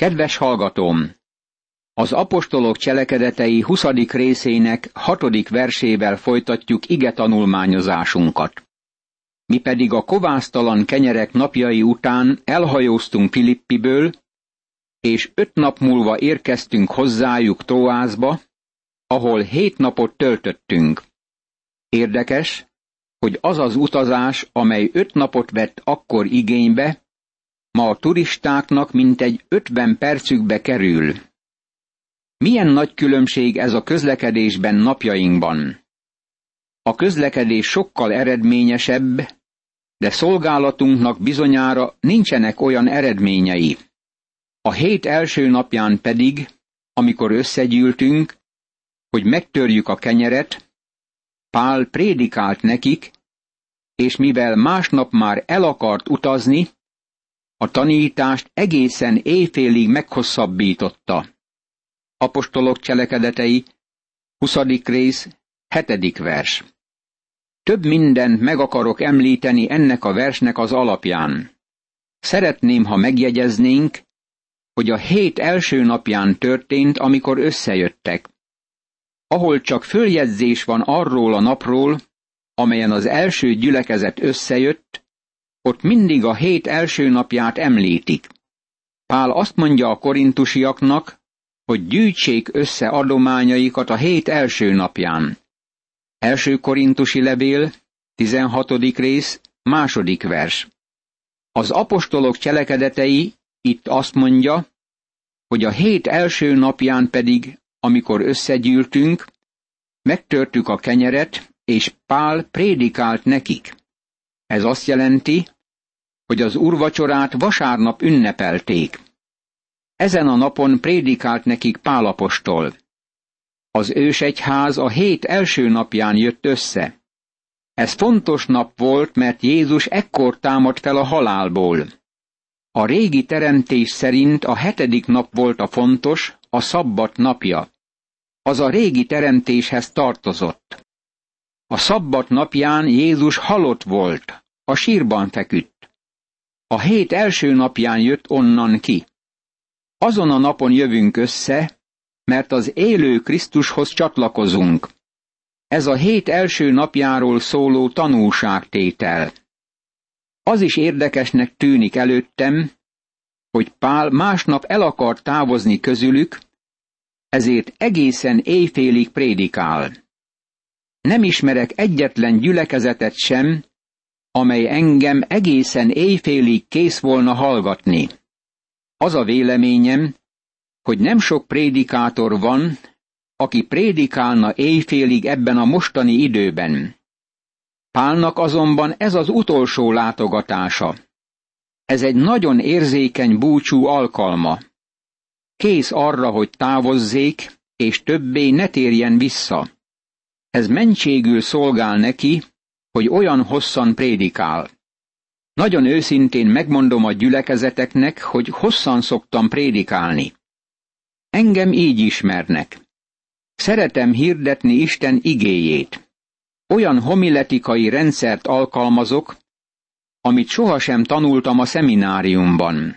Kedves hallgatóm! Az apostolok cselekedetei 20. részének 6. versével folytatjuk ige tanulmányozásunkat. Mi pedig a kovásztalan kenyerek napjai után elhajóztunk Filippiből, és öt nap múlva érkeztünk hozzájuk Tróázba, ahol hét napot töltöttünk. Érdekes, hogy az az utazás, amely öt napot vett akkor igénybe, ma a turistáknak mintegy ötven percükbe kerül. Milyen nagy különbség ez a közlekedésben napjainkban? A közlekedés sokkal eredményesebb, de szolgálatunknak bizonyára nincsenek olyan eredményei. A hét első napján pedig, amikor összegyűltünk, hogy megtörjük a kenyeret, Pál prédikált nekik, és mivel másnap már el akart utazni, a tanítást egészen éjfélig meghosszabbította. Apostolok cselekedetei, 20. rész, 7. vers. Több mindent meg akarok említeni ennek a versnek az alapján. Szeretném, ha megjegyeznénk, hogy a hét első napján történt, amikor összejöttek. Ahol csak följegyzés van arról a napról, amelyen az első gyülekezet összejött, ott mindig a hét első napját említik. Pál azt mondja a korintusiaknak, hogy gyűjtsék össze adományaikat a hét első napján. Első korintusi levél, 16. rész, második vers. Az apostolok cselekedetei itt azt mondja, hogy a hét első napján pedig, amikor összegyűltünk, megtörtük a kenyeret, és Pál prédikált nekik. Ez azt jelenti, hogy az urvacsorát vasárnap ünnepelték. Ezen a napon prédikált nekik Pálapostól. Az ősegyház a hét első napján jött össze. Ez fontos nap volt, mert Jézus ekkor támadt fel a halálból. A régi teremtés szerint a hetedik nap volt a fontos, a szabbat napja. Az a régi teremtéshez tartozott. A szabbat napján Jézus halott volt, a sírban feküdt. A hét első napján jött onnan ki. Azon a napon jövünk össze, mert az élő Krisztushoz csatlakozunk. Ez a hét első napjáról szóló tanúságtétel. Az is érdekesnek tűnik előttem, hogy Pál másnap el akar távozni közülük, ezért egészen éjfélig prédikál. Nem ismerek egyetlen gyülekezetet sem, amely engem egészen éjfélig kész volna hallgatni. Az a véleményem, hogy nem sok prédikátor van, aki prédikálna éjfélig ebben a mostani időben. Pálnak azonban ez az utolsó látogatása. Ez egy nagyon érzékeny búcsú alkalma. Kész arra, hogy távozzék, és többé ne térjen vissza. Ez mentségül szolgál neki, hogy olyan hosszan prédikál. Nagyon őszintén megmondom a gyülekezeteknek, hogy hosszan szoktam prédikálni. Engem így ismernek. Szeretem hirdetni Isten igéjét. Olyan homiletikai rendszert alkalmazok, amit sohasem tanultam a szemináriumban.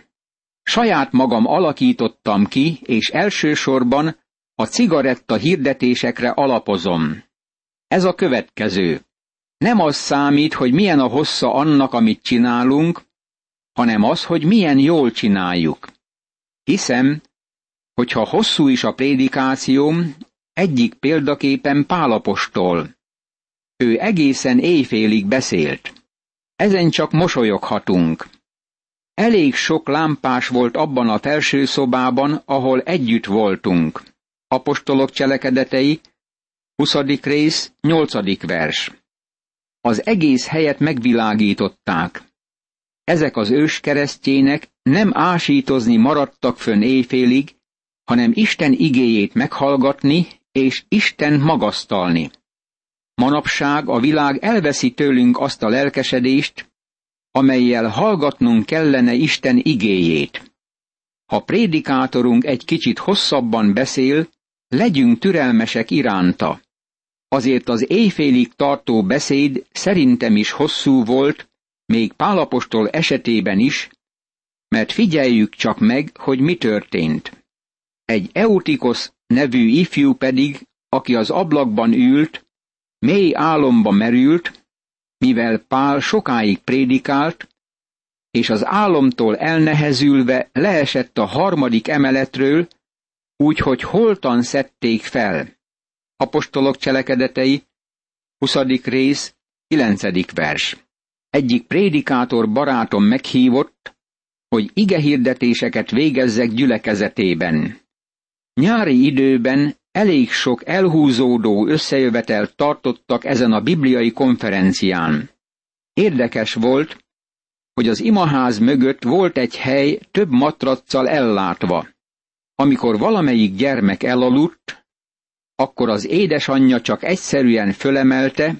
Saját magam alakítottam ki, és elsősorban a cigaretta hirdetésekre alapozom. Ez a következő. Nem az számít, hogy milyen a hossza annak, amit csinálunk, hanem az, hogy milyen jól csináljuk. Hiszem, hogyha hosszú is a prédikációm, egyik példaképpen Pálapostól. Ő egészen éjfélig beszélt. Ezen csak mosolyoghatunk. Elég sok lámpás volt abban a felső szobában, ahol együtt voltunk. Apostolok cselekedetei, 20. rész, 8. vers. Az egész helyet megvilágították. Ezek az őskeresztjének nem ásítozni maradtak fönn éjfélig, hanem Isten igéjét meghallgatni és Isten magasztalni. Manapság a világ elveszi tőlünk azt a lelkesedést, amelyel hallgatnunk kellene Isten igéjét. Ha prédikátorunk egy kicsit hosszabban beszél, legyünk türelmesek iránta. Azért az éjfélig tartó beszéd szerintem is hosszú volt, még Pálapostól esetében is, mert figyeljük csak meg, hogy mi történt. Egy Eutikosz nevű ifjú pedig, aki az ablakban ült, mély álomba merült, mivel Pál sokáig prédikált, és az álomtól elnehezülve leesett a harmadik emeletről, úgyhogy holtan szedték fel. Apostolok cselekedetei, 20. rész, 9. vers. Egyik prédikátor barátom meghívott, hogy igehirdetéseket végezzek gyülekezetében. Nyári időben elég sok elhúzódó összejövetel tartottak ezen a bibliai konferencián. Érdekes volt, hogy az imaház mögött volt egy hely több matraccal ellátva. Amikor valamelyik gyermek elaludt, akkor az édesanyja csak egyszerűen fölemelte,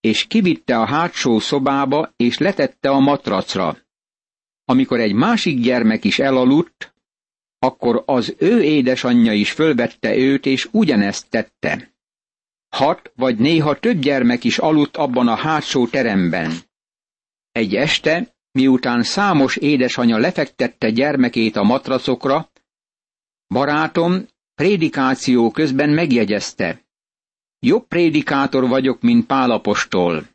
és kivitte a hátsó szobába, és letette a matracra. Amikor egy másik gyermek is elaludt, akkor az ő édesanyja is fölvette őt, és ugyanezt tette. Hat vagy néha több gyermek is aludt abban a hátsó teremben. Egy este, miután számos édesanya lefektette gyermekét a matracokra, barátom prédikáció közben megjegyezte. Jobb prédikátor vagyok, mint Pálapostól.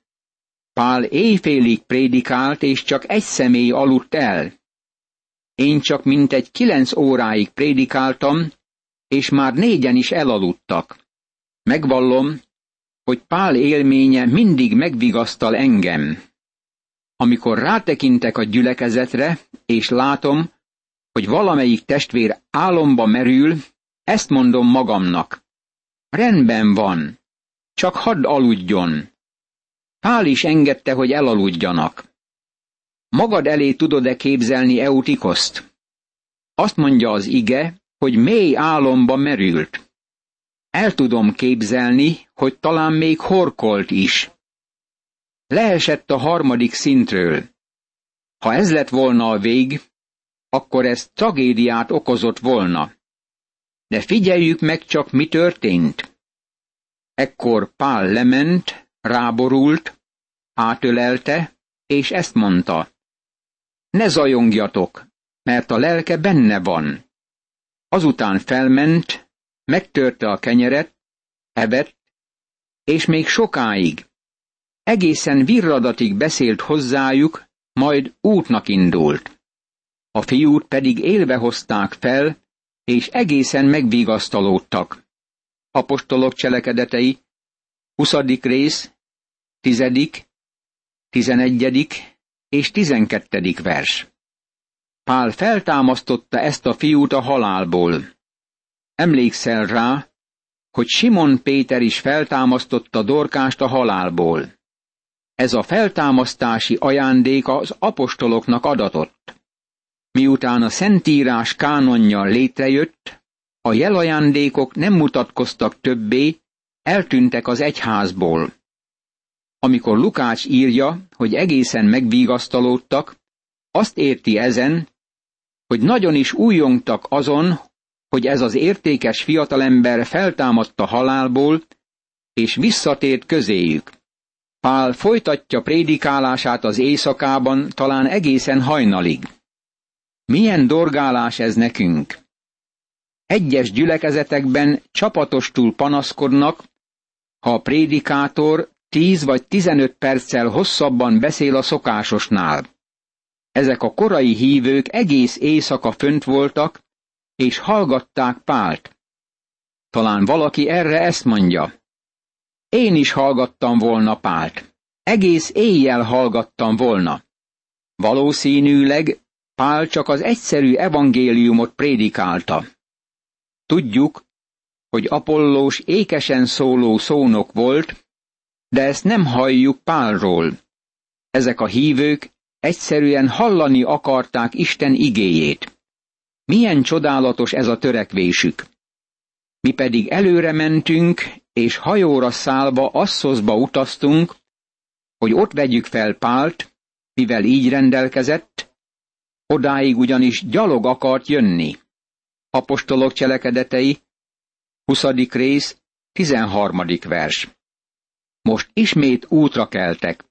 Pál éjfélig prédikált, és csak egy személy aludt el. Én csak mintegy kilenc óráig prédikáltam, és már négyen is elaludtak. Megvallom, hogy Pál élménye mindig megvigasztal engem. Amikor rátekintek a gyülekezetre, és látom, hogy valamelyik testvér álomba merül, ezt mondom magamnak. Rendben van, csak hadd aludjon. Pál is engedte, hogy elaludjanak. Magad elé tudod-e képzelni Eutikoszt? Azt mondja az ige, hogy mély álomba merült. El tudom képzelni, hogy talán még horkolt is. Leesett a harmadik szintről. Ha ez lett volna a vég, akkor ez tragédiát okozott volna. De figyeljük meg csak, mi történt. Ekkor Pál lement, ráborult, átölelte, és ezt mondta. Ne zajongjatok, mert a lelke benne van. Azután felment, megtörte a kenyeret, evett, és még sokáig, egészen virradatig beszélt hozzájuk, majd útnak indult. A fiút pedig élve hozták fel, és egészen megvigasztalódtak. Apostolok cselekedetei, 20. rész, 10., 11. és 12. vers. Pál feltámasztotta ezt a fiút a halálból. Emlékszel rá, hogy Simon Péter is feltámasztotta Dorkást a halálból. Ez a feltámasztási ajándék az apostoloknak adatott. Miután a Szentírás kánonja létrejött, a jelajándékok nem mutatkoztak többé, eltűntek az egyházból. Amikor Lukács írja, hogy egészen megvigasztalódtak, azt érti ezen, hogy nagyon is újongtak azon, hogy ez az értékes fiatalember feltámadta halálból, és visszatért közéjük. Pál folytatja prédikálását az éjszakában, talán egészen hajnalig. Milyen dorgálás ez nekünk? Egyes gyülekezetekben csapatostul panaszkodnak, ha a prédikátor 10 vagy 15 perccel hosszabban beszél a szokásosnál. Ezek a korai hívők egész éjszaka fönt voltak, és hallgatták Pált. Talán valaki erre ezt mondja. Én is hallgattam volna Pált. Egész éjjel hallgattam volna. Valószínűleg Pál csak az egyszerű evangéliumot prédikálta. Tudjuk, hogy Apollós ékesen szóló szónok volt, de ezt nem halljuk Pálról. Ezek a hívők egyszerűen hallani akarták Isten igéjét. Milyen csodálatos ez a törekvésük. Mi pedig előre mentünk, és hajóra szállva Asszozba utaztunk, hogy ott vegyük fel Pált, mivel így rendelkezett, odáig ugyanis gyalog akart jönni. Apostolok cselekedetei, 20. rész, 13. vers. Most ismét útra keltek.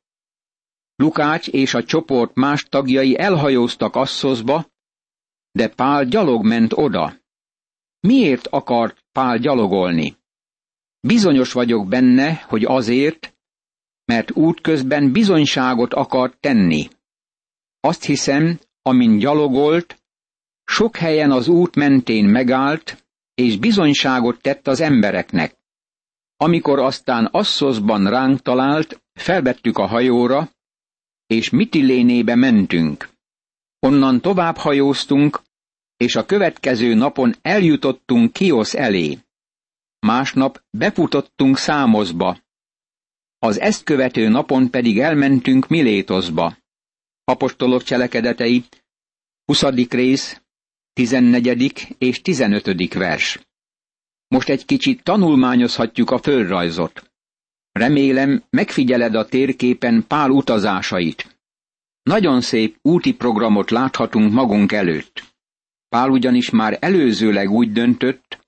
Lukács és a csoport más tagjai elhajóztak Asszoszba, de Pál gyalog ment oda. Miért akart Pál gyalogolni? Bizonyos vagyok benne, hogy azért, mert útközben bizonyságot akart tenni. Azt hiszem, amin gyalogolt, sok helyen az út mentén megállt, és bizonyságot tett az embereknek. Amikor aztán Asszoszban ránk talált, felvettük a hajóra, és Mitilénébe mentünk. Onnan tovább hajóztunk, és a következő napon eljutottunk Kiosz elé. Másnap befutottunk Számoszba. Az ezt követő napon pedig elmentünk Milétoszba. Apostolok cselekedetei, 20. rész, 14. és 15. vers. Most egy kicsit tanulmányozhatjuk a földrajzot. Remélem, megfigyeled a térképen Pál utazásait. Nagyon szép úti programot láthatunk magunk előtt. Pál ugyanis már előzőleg úgy döntött,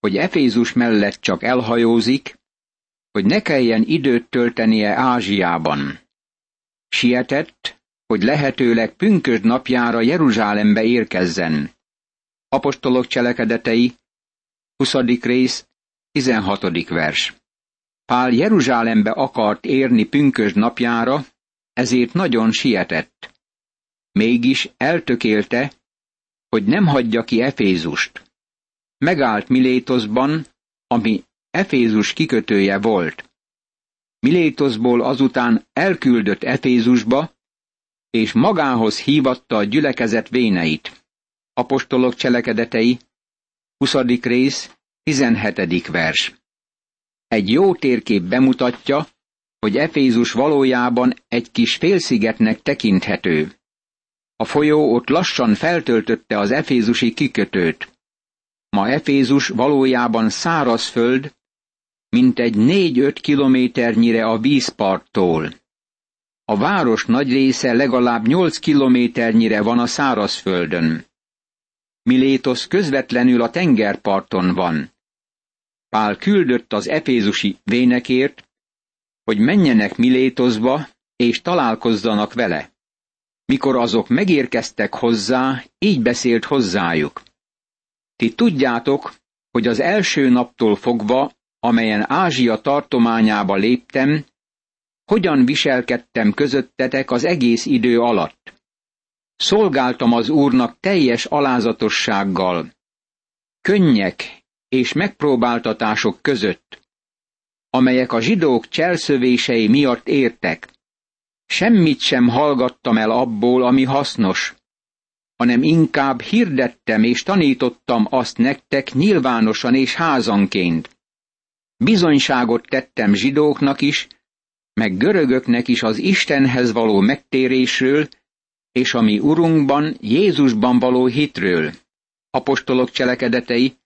hogy Efézus mellett csak elhajózik, hogy ne kelljen időt töltenie Ázsiában. Sietett, hogy lehetőleg pünkösd napjára Jeruzsálembe érkezzen. Apostolok cselekedetei, 20. rész, 16. vers. Pál Jeruzsálembe akart érni pünkösd napjára, ezért nagyon sietett. Mégis eltökélte, hogy nem hagyja ki Efézust. Megállt Milétoszban, ami Efézus kikötője volt. Milétoszból azután elküldött Efézusba, és magához hívatta a gyülekezet véneit. Apostolok cselekedetei, 20. rész, 17. vers. Egy jó térkép bemutatja, hogy Efézus valójában egy kis félszigetnek tekinthető. A folyó ott lassan feltöltötte az efézusi kikötőt. Ma Efézus valójában szárazföld, mint egy négy-öt kilométernyire a vízparttól. A város nagy része legalább nyolc kilométernyire van a szárazföldön. Milétosz közvetlenül a tengerparton van. Pál küldött az efézusi vénekért, hogy menjenek Milétoszba, és találkozzanak vele. Mikor azok megérkeztek hozzá, így beszélt hozzájuk. Ti tudjátok, hogy az első naptól fogva, amelyen Ázsia tartományába léptem, hogyan viselkedtem közöttetek az egész idő alatt. Szolgáltam az Úrnak teljes alázatossággal, könnyek és megpróbáltatások között, amelyek a zsidók cselszövései miatt értek. Semmit sem hallgattam el abból, ami hasznos, hanem inkább hirdettem és tanítottam azt nektek nyilvánosan és házanként. Bizonyságot tettem zsidóknak is, meg görögöknek is az Istenhez való megtérésről, és a mi Urunkban, Jézusban való hitről. Apostolok cselekedetei,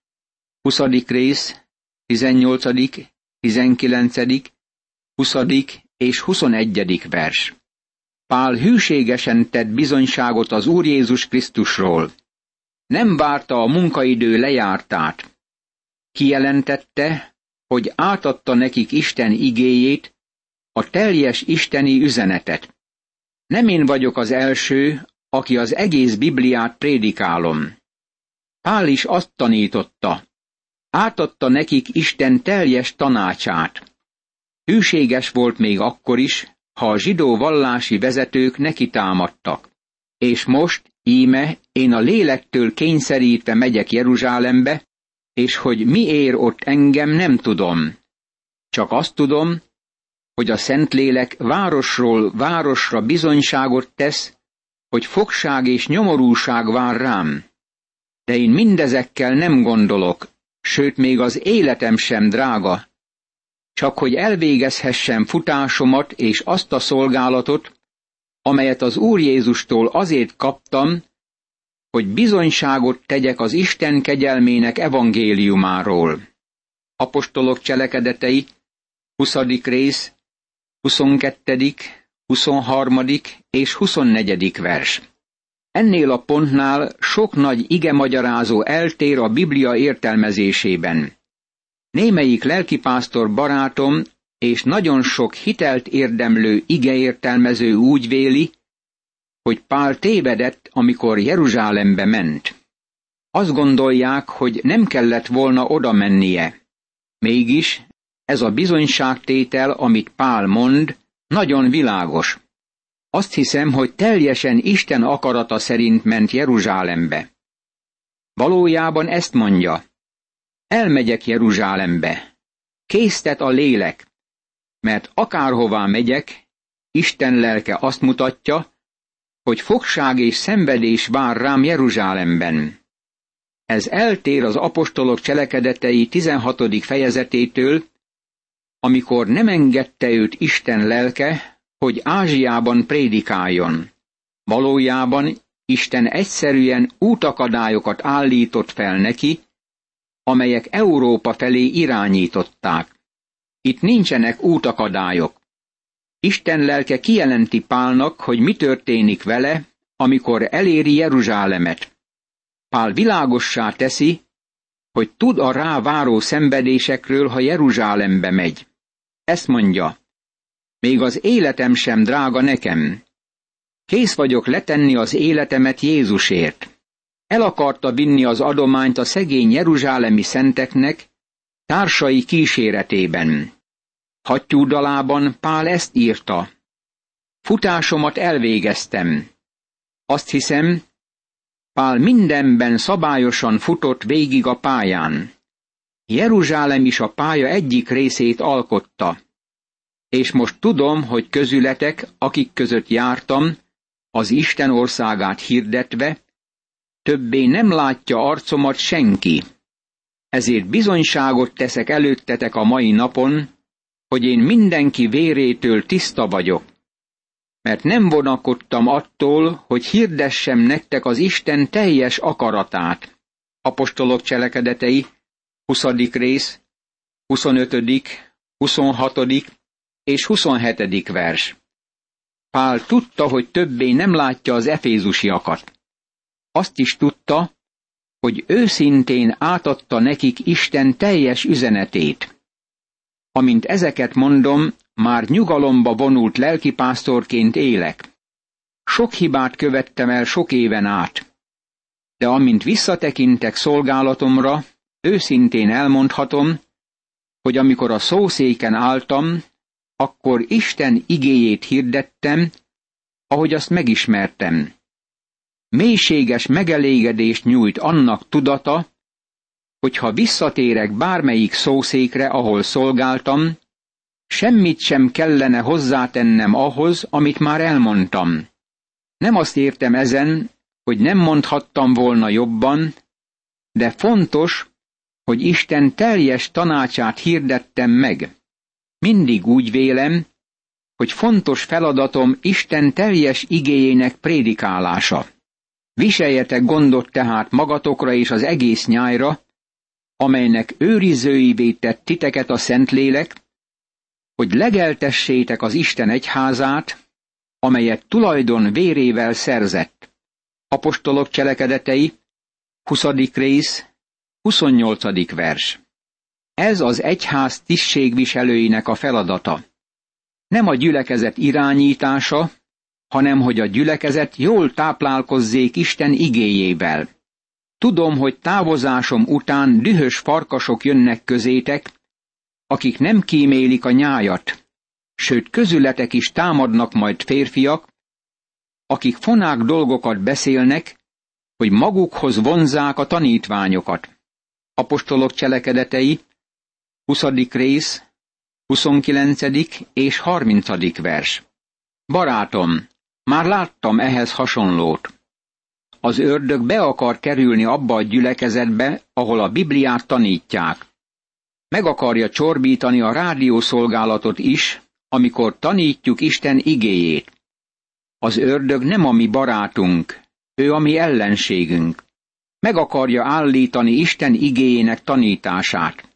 20. rész, 18., 19., 20. és 21. vers. Pál hűségesen tett bizonyságot az Úr Jézus Krisztusról. Nem várta a munkaidő lejártát. Kijelentette, hogy átadta nekik Isten igéjét, a teljes isteni üzenetet. Nem én vagyok az első, aki az egész Bibliát prédikálom. Pál is azt tanította. Átadta nekik Isten teljes tanácsát. Hűséges volt még akkor is, ha a zsidó vallási vezetők neki támadtak. És most, íme, én a lélektől kényszerítve megyek Jeruzsálembe, és hogy mi ér ott engem nem tudom. Csak azt tudom, hogy a Szentlélek városról városra bizonyságot tesz, hogy fogság és nyomorúság vár rám. De én mindezekkel nem gondolok, sőt még az életem sem drága, csak hogy elvégezhessem futásomat és azt a szolgálatot, amelyet az Úr Jézustól azért kaptam, hogy bizonyságot tegyek az Isten kegyelmének evangéliumáról. Apostolok cselekedetei, 20. rész, 22., 23. és 24. vers. Ennél a pontnál sok nagy ige magyarázó eltér a Biblia értelmezésében. Némelyik lelkipásztor barátom és nagyon sok hitelt érdemlő igeértelmező úgy véli, hogy Pál tévedett, amikor Jeruzsálembe ment. Azt gondolják, hogy nem kellett volna oda mennie. Mégis ez a bizonyságtétel, amit Pál mond, nagyon világos. Azt hiszem, hogy teljesen Isten akarata szerint ment Jeruzsálembe. Valójában ezt mondja. Elmegyek Jeruzsálembe. Késztet a lélek, mert akárhová megyek, Isten lelke azt mutatja, hogy fogság és szenvedés vár rám Jeruzsálemben. Ez eltér az apostolok cselekedetei 16. fejezetétől, amikor nem engedte őt Isten lelke, hogy Ázsiában prédikáljon. Valójában Isten egyszerűen útakadályokat állított fel neki, amelyek Európa felé irányították. Itt nincsenek útakadályok. Isten lelke kijelenti Pálnak, hogy mi történik vele, amikor eléri Jeruzsálemet. Pál világossá teszi, hogy tud a rá váró szenvedésekről, ha Jeruzsálembe megy. Ezt mondja, még az életem sem drága nekem. Kész vagyok letenni az életemet Jézusért. El akarta vinni az adományt a szegény jeruzsálemi szenteknek, társai kíséretében. Hattyúdalában Pál ezt írta. Futásomat elvégeztem. Azt hiszem, Pál mindenben szabályosan futott végig a pályán. Jeruzsálem is a pálya egyik részét alkotta. És most tudom, hogy közületek, akik között jártam, az Isten országát hirdetve, többé nem látja arcomat senki. Ezért bizonyságot teszek előttetek a mai napon, hogy én mindenki vérétől tiszta vagyok. Mert nem vonakodtam attól, hogy hirdessem nektek az Isten teljes akaratát. Apostolok cselekedetei, 20. rész, 25., 26. és 27. vers. Pál tudta, hogy többé nem látja az efézusiakat. Azt is tudta, hogy őszintén átadta nekik Isten teljes üzenetét. Amint ezeket mondom, már nyugalomba vonult lelkipásztorként élek. Sok hibát követtem el sok éven át. De amint visszatekintek szolgálatomra, őszintén elmondhatom, hogy amikor a szószéken álltam, akkor Isten igéjét hirdettem, ahogy azt megismertem. Mélységes megelégedést nyújt annak tudata, hogy ha visszatérek bármelyik szószékre, ahol szolgáltam, semmit sem kellene hozzátennem ahhoz, amit már elmondtam. Nem azt értem ezen, hogy nem mondhattam volna jobban, de fontos, hogy Isten teljes tanácsát hirdettem meg. Mindig úgy vélem, hogy fontos feladatom Isten teljes igéjének prédikálása. Viseljetek gondot tehát magatokra és az egész nyájra, amelynek őrizőivé tett titeket a Szentlélek, hogy legeltessétek az Isten egyházát, amelyet tulajdon vérével szerzett. Apostolok cselekedetei, 20. rész, 28. vers. Ez az egyház tisztségviselőinek a feladata. Nem a gyülekezet irányítása, hanem hogy a gyülekezet jól táplálkozzék Isten igéjével. Tudom, hogy távozásom után dühös farkasok jönnek közétek, akik nem kímélik a nyájat, sőt közületek is támadnak majd férfiak, akik fonák dolgokat beszélnek, hogy magukhoz vonzák a tanítványokat. Apostolok cselekedetei, 20. rész, 29. és 30. vers. Barátom, már láttam ehhez hasonlót. Az ördög be akar kerülni abba a gyülekezetbe, ahol a Bibliát tanítják. Meg akarja csorbítani a rádiószolgálatot is, amikor tanítjuk Isten igéjét. Az ördög nem a mi barátunk, ő a mi ellenségünk. Meg akarja állítani Isten igéjének tanítását.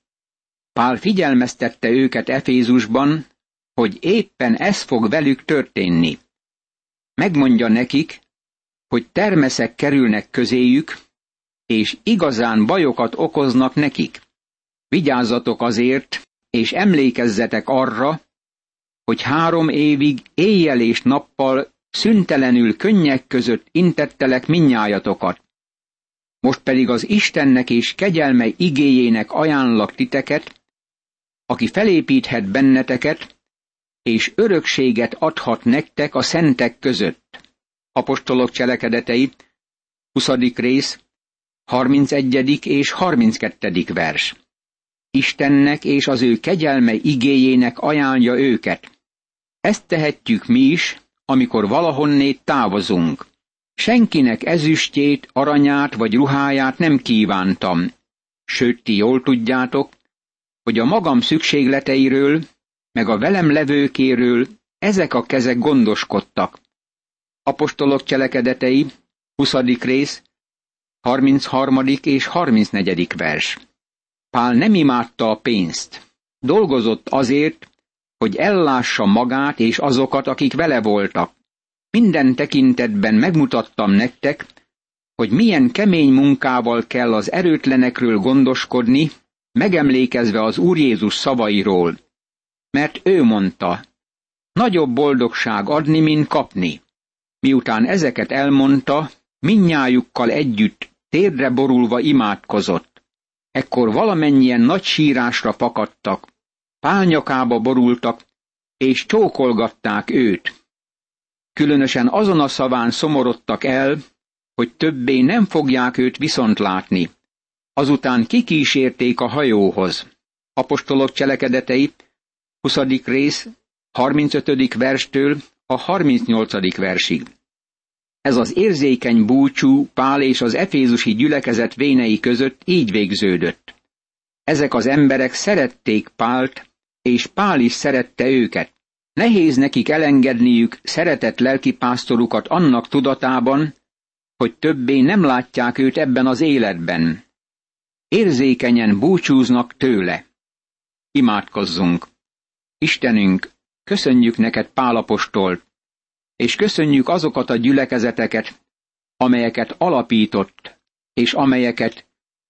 Pál figyelmeztette őket Efézusban, hogy éppen ez fog velük történni. Megmondja nekik, hogy termeszek kerülnek közéjük, és igazán bajokat okoznak nekik. Vigyázzatok azért, és emlékezzetek arra, hogy három évig éjjel és nappal szüntelenül könnyek között intettelek minnyájatokat. Most pedig az Istennek és kegyelme igéjének ajánlak titeket, aki felépíthet benneteket, és örökséget adhat nektek a szentek között. Apostolok cselekedetei, 20. rész, 31. és 32. vers. Istennek és az ő kegyelme igéjének ajánlja őket. Ezt tehetjük mi is, amikor valahonnét távozunk. Senkinek ezüstjét, aranyát vagy ruháját nem kívántam. Sőt, ti jól tudjátok, hogy a magam szükségleteiről, meg a velem levőkéről ezek a kezek gondoskodtak. Apostolok cselekedetei, 20. rész, 33. és 34. vers. Pál nem imádta a pénzt. Dolgozott azért, hogy ellássa magát és azokat, akik vele voltak. Minden tekintetben megmutattam nektek, hogy milyen kemény munkával kell az erőtlenekről gondoskodni, megemlékezve az Úr Jézus szavairól. Mert ő mondta, nagyobb boldogság adni, mint kapni. Miután ezeket elmondta, minnyájukkal együtt térdre borulva imádkozott. Ekkor valamennyien nagy sírásra fakadtak, pálnyakába borultak, és csókolgatták őt. Különösen azon a szaván szomorodtak el, hogy többé nem fogják őt viszont látni. Azután kikísérték a hajóhoz. Apostolok cselekedetei, 20. rész, 35. verstől a 38. versig. Ez az érzékeny búcsú Pál és az efézusi gyülekezet vénei között így végződött. Ezek az emberek szerették Pált, és Pál is szerette őket. Nehéz nekik elengedniük szeretett lelkipásztorukat annak tudatában, hogy többé nem látják őt ebben az életben. Érzékenyen búcsúznak tőle. Imádkozzunk! Istenünk, köszönjük neked Pálapostolt, és köszönjük azokat a gyülekezeteket, amelyeket alapított, és amelyeket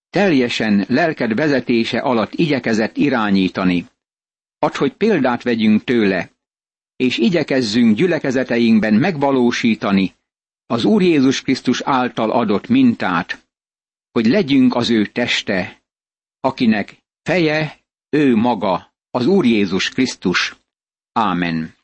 teljesen lelked vezetése alatt igyekezett irányítani. Add, hogy példát vegyünk tőle, és igyekezzünk gyülekezeteinkben megvalósítani az Úr Jézus Krisztus által adott mintát, hogy legyünk az ő teste, akinek feje ő maga, az Úr Jézus Krisztus. Ámen.